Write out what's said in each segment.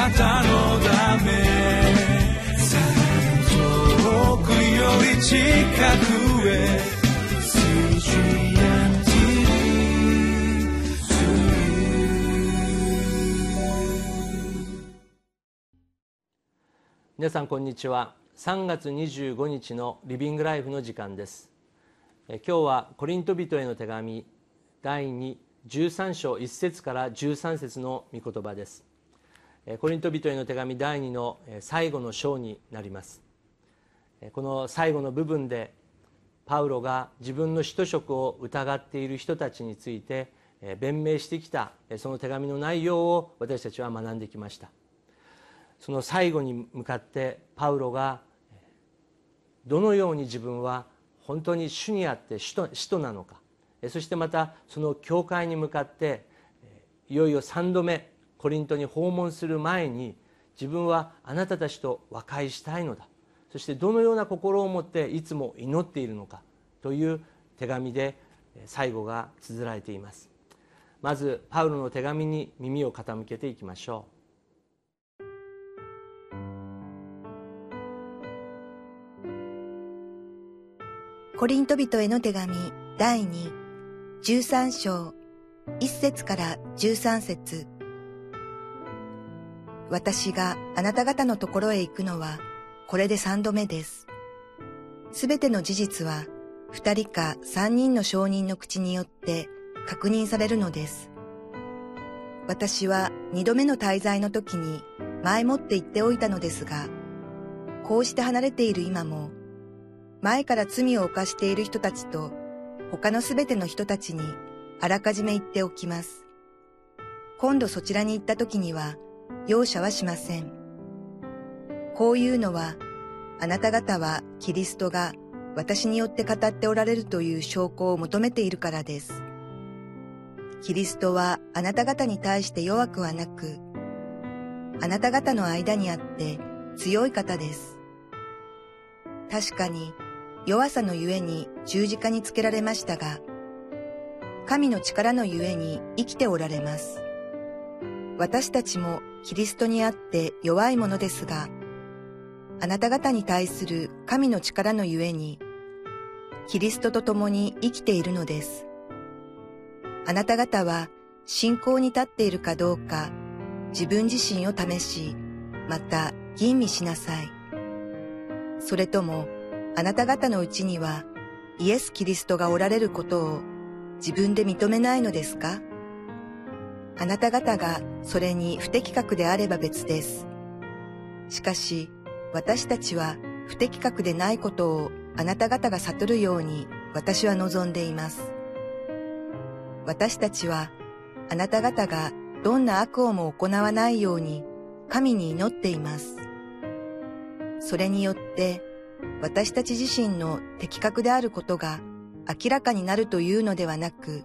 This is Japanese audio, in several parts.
なたのため遠くより近くへ皆さんこんにちは。3月25日のリビングライフの時間です。今日はコリント人への手紙第2 13章1節から13節の御言葉です。コリント人への手紙第2の最後の章になります。この最後の部分でパウロが自分の使徒職を疑っている人たちについて弁明してきたその手紙の内容を私たちは学んできました。その最後に向かってパウロがどのように自分は本当に主にあって使徒使徒なのか。そしてまたその教会に向かっていよいよ3度目コリントに訪問する前に自分はあなたたちと和解したいのだ。そしてどのような心を持っていつも祈っているのかという手紙で最後が綴られています。まずパウロの手紙に耳を傾けていきましょう。コリント人への手紙第2、13章、1節から13節。私があなた方のところへ行くのは、これで三度目です。すべての事実は、二人か三人の証人の口によって確認されるのです。私は二度目の滞在の時に前もって言っておいたのですが、こうして離れている今も、前から罪を犯している人たちと他のすべての人たちにあらかじめ言っておきます。今度そちらに行った時には容赦はしません。こういうのはあなた方はキリストが私によって語っておられるという証拠を求めているからです。キリストはあなた方に対して弱くはなく、あなた方の間にあって強い方です。確かに弱さのゆえに十字架につけられましたが、神の力のゆえに生きておられます。私たちもキリストにあって弱いものですが、あなた方に対する神の力のゆえに、キリストと共に生きているのです。あなた方は信仰に立っているかどうか、自分自身を試し、また吟味しなさい。それとも、あなた方のうちにはイエス・キリストがおられることを自分で認めないのですか？あなた方がそれに不適格であれば別です。しかし、私たちは不適格でないことをあなた方が悟るように私は望んでいます。私たちはあなた方がどんな悪をも行わないように神に祈っています。それによって私たち自身の的確であることが明らかになるというのではなく、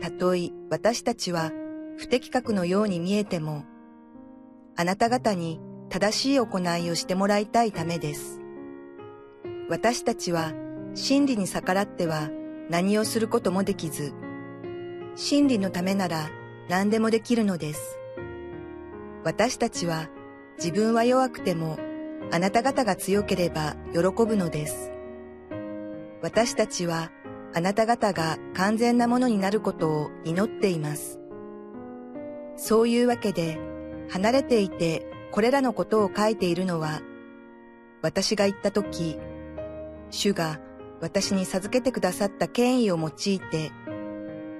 たとえ私たちは不適格のように見えても、あなた方に正しい行いをしてもらいたいためです。私たちは真理に逆らっては何をすることもできず、真理のためなら何でもできるのです。私たちは自分は弱くてもあなた方が強ければ喜ぶのです。私たちはあなた方が完全なものになることを祈っています。そういうわけで、離れていてこれらのことを書いているのは、私が言ったとき、主が私に授けてくださった権威を用いて、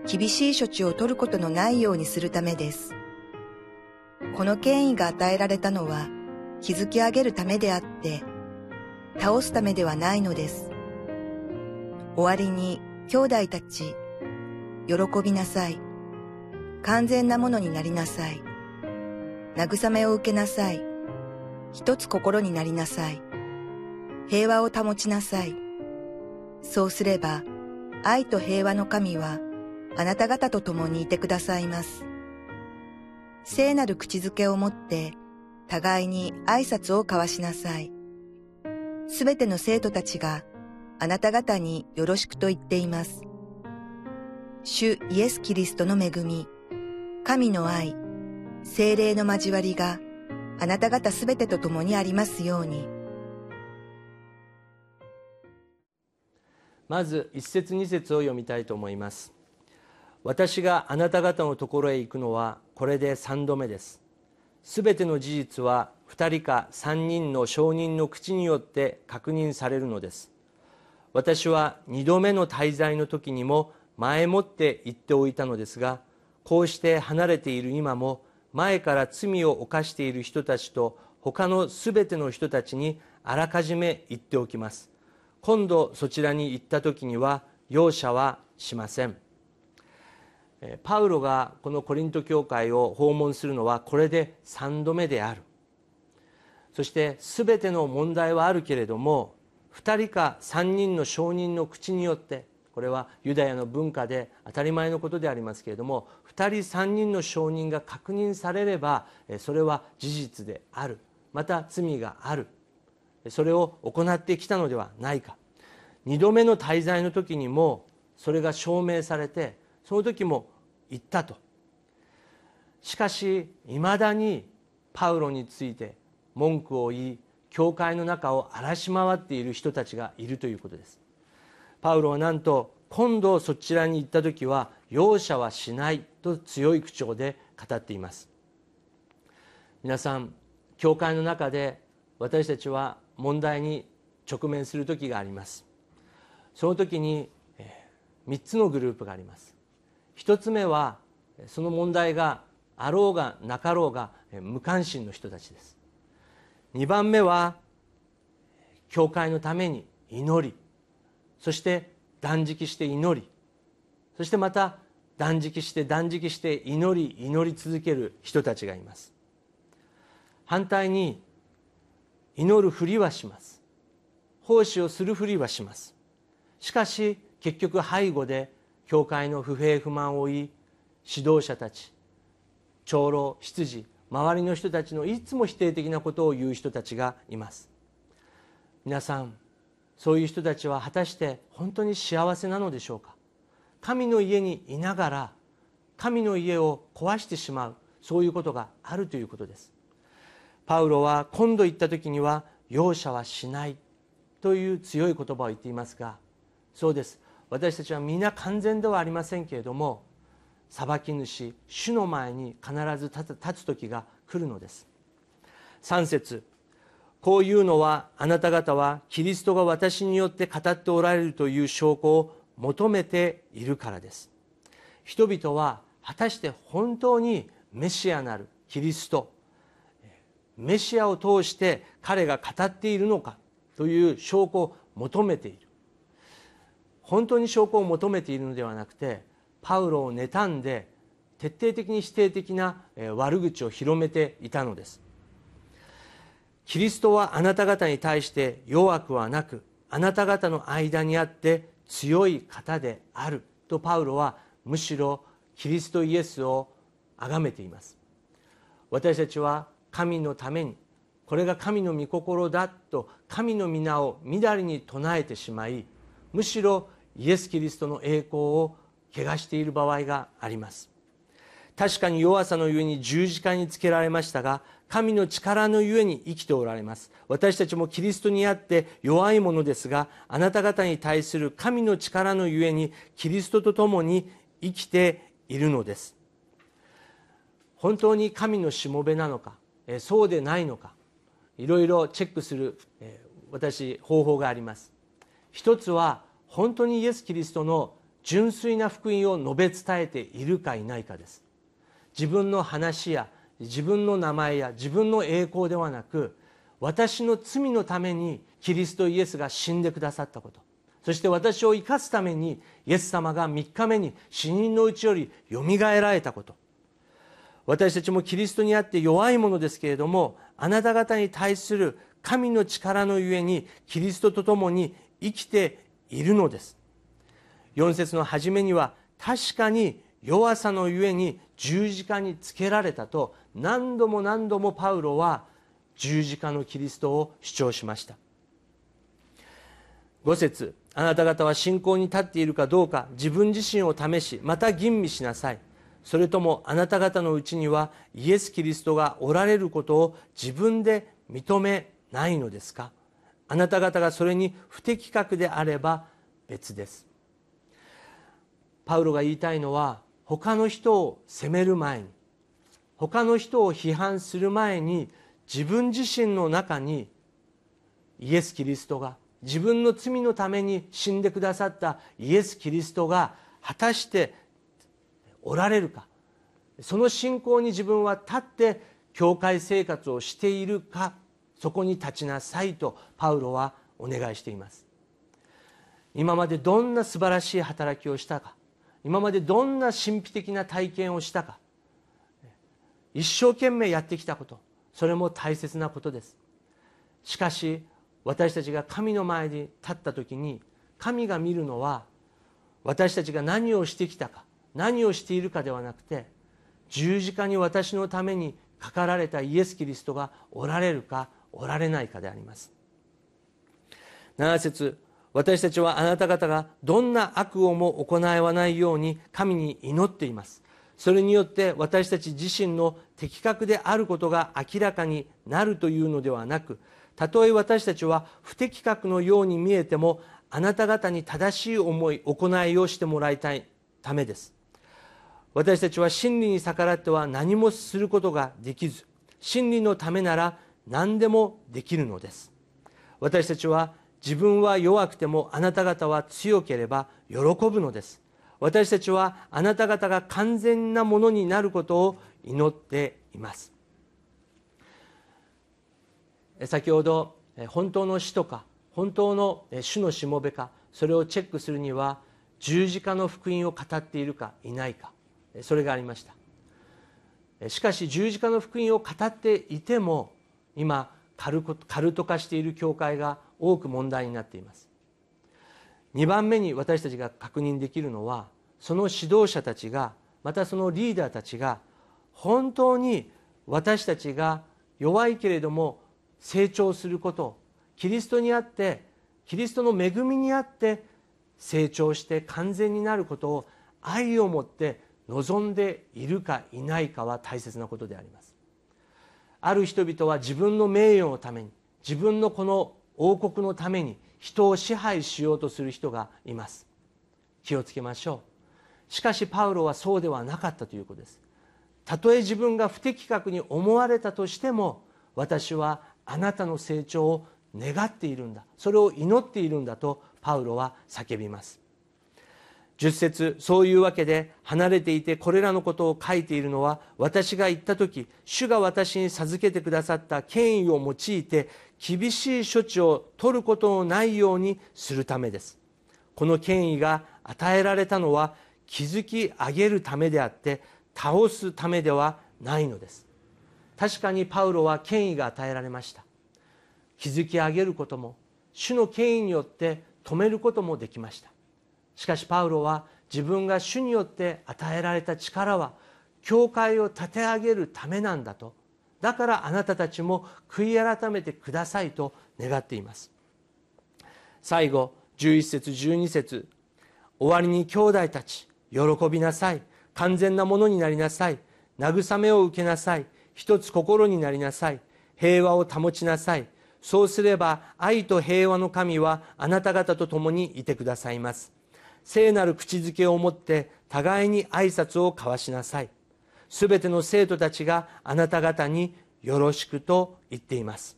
厳しい処置を取ることのないようにするためです。この権威が与えられたのは、築き上げるためであって、倒すためではないのです。終わりに、兄弟たち、喜びなさい。完全なものになりなさい。慰めを受けなさい。一つ心になりなさい。平和を保ちなさい。そうすれば、愛と平和の神は、あなた方と共にいてくださいます。聖なる口づけをもって、互いに挨拶を交わしなさい。すべての生徒たちがあなた方によろしくと言っています。主イエス・キリストの恵み、神の愛、精霊の交わりがあなた方すべてと共にありますように。まず一節二節を読みたいと思います私があなた方のところへ行くのはこれで三度目ですすべての事実は二人か三人の証人の口によって確認されるのです私は二度目の滞在の時にも前もって言っておいたのですがこうして離れている今も前から罪を犯している人たちと他のすべての人たちにあらかじめ言っておきます。今度そちらに行った時には容赦はしません。パウロがこのコリント教会を訪問するのはこれで3度目である。そして全ての問題はあるけれども2人か3人の証人の口によってこれはユダヤの文化で当たり前のことでありますけれども2人3人の証人が確認されればそれは事実である。また罪がある。それを行ってきたのではないか。2度目の滞在の時にもそれが証明されてその時も言ったと。しかしいまだにパウロについて文句を言い教会の中を荒らし回っている人たちがいるということです。パウロはなんと今度そちらに行った時は容赦はしないと強い口調で語っています。皆さん教会の中で私たちは問題に直面する時があります。その時に3つのグループがあります。1つ目はその問題があろうがなかろうが無関心の人たちです。2番目は教会のために祈り。そして断食して祈り。そしてまた断食して断食して祈り祈り続ける人たちがいます。反対に祈るふりはします。奉仕をするふりはします。しかし結局背後で教会の不平不満を言い指導者たち長老執事周りの人たちのいつも否定的なことを言う人たちがいます。皆さんそういう人たちは果たして本当に幸せなのでしょうか？神の家にいながら神の家を壊してしまうそういうことがあるということです。パウロは今度行った時には容赦はしないという強い言葉を言っていますがそうです。私たちは皆完全ではありませんけれども裁き主主の前に必ず立つ時が来るのです。3節こういうのはあなた方はキリストが私によって語っておられるという証拠を求めているからです。人々は果たして本当にメシアなるキリストメシアを通して彼が語っているのかという証拠を求めている。本当に証拠を求めているのではなくてパウロを妬んで徹底的に否定的な悪口を広めていたのです。キリストはあなた方に対して弱くはなくあなた方の間にあって強い方であるとパウロはむしろキリストイエスを崇めています。私たちは神のためにこれが神の御心だと神の皆をみだりに唱えてしまいむしろイエス・キリストの栄光を汚している場合があります。確かに弱さのゆえに十字架につけられましたが神の力のゆえに生きておられます。私たちもキリストにあって弱いものですがあなた方に対する神の力のゆえにキリストと共に生きているのです。本当に神のしもべなのかそうでないのかいろいろチェックする私方法があります。一つは本当にイエス・キリストの純粋な福音を述べ伝えているかいないかです。自分の話や自分の名前や自分の栄光ではなく私の罪のためにキリストイエスが死んでくださったこと。そして私を生かすためにイエス様が3日目に死人のうちよりよみがえられたこと。私たちもキリストにあって弱いものですけれどもあなた方に対する神の力のゆえにキリストと共に生きているのです。4節の初めには確かに弱さのゆえに十字架につけられたと何度も何度もパウロは十字架のキリストを主張しました。5節あなた方は信仰に立っているかどうか自分自身を試しまた吟味しなさい。それともあなた方のうちにはイエス・キリストがおられることを自分で認めないのですか？あなた方がそれに不適格であれば別です。パウロが言いたいのは他の人を責める前に他の人を批判する前に自分自身の中にイエス・キリストが自分の罪のために死んでくださったイエス・キリストが果たしておられるか。その信仰に自分は立って教会生活をしているか。そこに立ちなさいとパウロはお願いしています。今までどんな素晴らしい働きをしたか。今までどんな神秘的な体験をしたか。一生懸命やってきたこと。それも大切なことです。しかし私たちが神の前に立った時に神が見るのは私たちが何をしてきたか何をしているかではなくて十字架に私のためにかかられたイエス・キリストがおられるかおられないかであります。7節私たちはあなた方がどんな悪をも行わないように神に祈っています。それによって私たち自身の的確であることが明らかになるというのではなくたとえ私たちは不適格のように見えてもあなた方に正しい思い行いをしてもらいたいためです。私たちは真理に逆らっては何もすることができず真理のためなら何でもできるのです。私たちは自分は弱くてもあなた方は強ければ喜ぶのです。私たちはあなた方が完全なものになることを祈っています。先ほど本当の死とか本当の主のしもべかそれをチェックするには十字架の福音を語っているかいないかそれがありました。しかし十字架の福音を語っていても今カルト化している教会が多く問題になっています。2番目に私たちが確認できるのはその指導者たちがまたそのリーダーたちが本当に私たちが弱いけれども成長することキリストにあってキリストの恵みにあって成長して完全になることを愛を持って望んでいるかいないかは大切なことであります。ある人々は自分の名誉のために自分のこの王国のために人を支配しようとする人がいます。気をつけましょう。しかしパウロはそうではなかったということです。たとえ自分が不適格に思われたとしても私はあなたの成長を願っているんだ。それを祈っているんだとパウロは叫びます。10節そういうわけで離れていてこれらのことを書いているのは私が言った時主が私に授けてくださった権威を用いて厳しい処置を取ることのないようにするためです。この権威が与えられたのは築き上げるためであって倒すためではないのです。確かにパウロは権威が与えられました。築き上げることも主の権威によって止めることもできました。しかしパウロは自分が主によって与えられた力は教会を立て上げるためなんだと。だからあなたたちも悔い改めてくださいと願っています。最後11節12節。終わりに兄弟たち喜びなさい。完全なものになりなさい。慰めを受けなさい。一つ心になりなさい。平和を保ちなさい。そうすれば愛と平和の神はあなた方と共にいてくださいます。聖なる口づけを持って互いに挨拶を交わしなさい。すべての生徒たちがあなた方によろしくと言っています。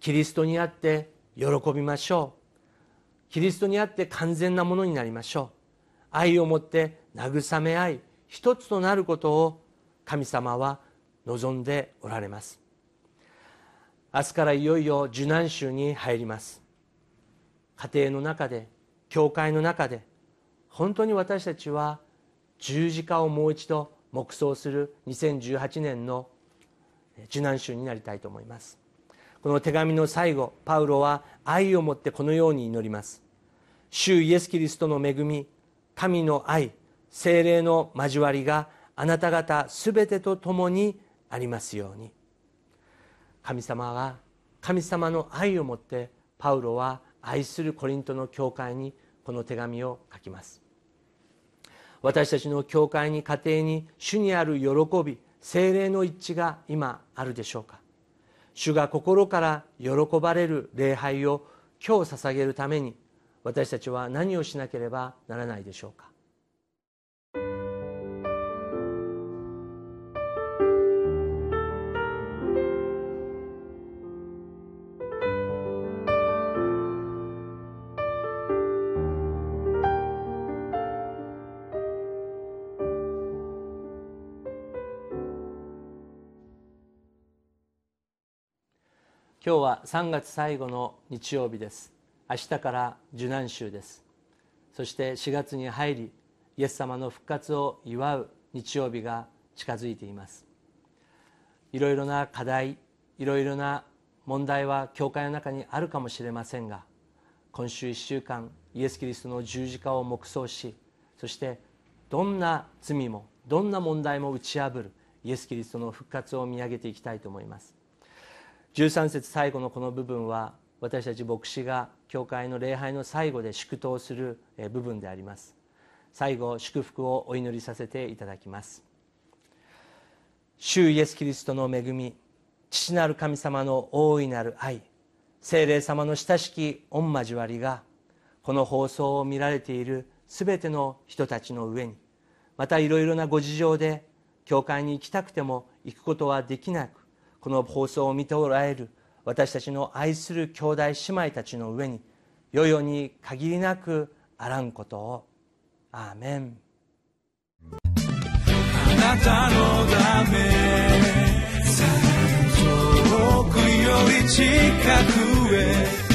キリストにあって喜びましょう。キリストにあって完全なものになりましょう。愛をもって慰め合い一つとなることを神様は望んでおられます。明日からいよいよ受難週に入ります。家庭の中で教会の中で本当に私たちは十字架をもう一度黙想する2018年の受難週になりたいと思います。この手紙の最後パウロは愛をもってこのように祈ります。主イエス・キリストの恵み神の愛精霊の交わりがあなた方すべてと共にありますように。神様は神様の愛をもってパウロは愛するコリントの教会にこの手紙を書きます。私たちの教会に家庭に主にある喜び精霊の一致が今あるでしょうか。主が心から喜ばれる礼拝を今日捧げるために私たちは何をしなければならないでしょうか。今日は3月最後の日曜日です。明日から受難週です。そして4月に入りイエス様の復活を祝う日曜日が近づいています。いろいろな課題いろいろな問題は教会の中にあるかもしれませんが今週1週間イエス・キリストの十字架を黙想しそしてどんな罪もどんな問題も打ち破るイエス・キリストの復活を見上げていきたいと思います。13節最後のこの部分は私たち牧師が教会の礼拝の最後で祝祷する部分であります。最後祝福をお祈りさせていただきます。主イエス・キリストの恵み父なる神様の大いなる愛精霊様の親しき御交わりがこの放送を見られているすべての人たちの上にまたいろいろなご事情で教会に行きたくても行くことはできなくこの放送を見ておられる私たちの愛する兄弟姉妹たちの上に世々に限りなくあらんことを。アーメン。あなたのため遠くより近くへ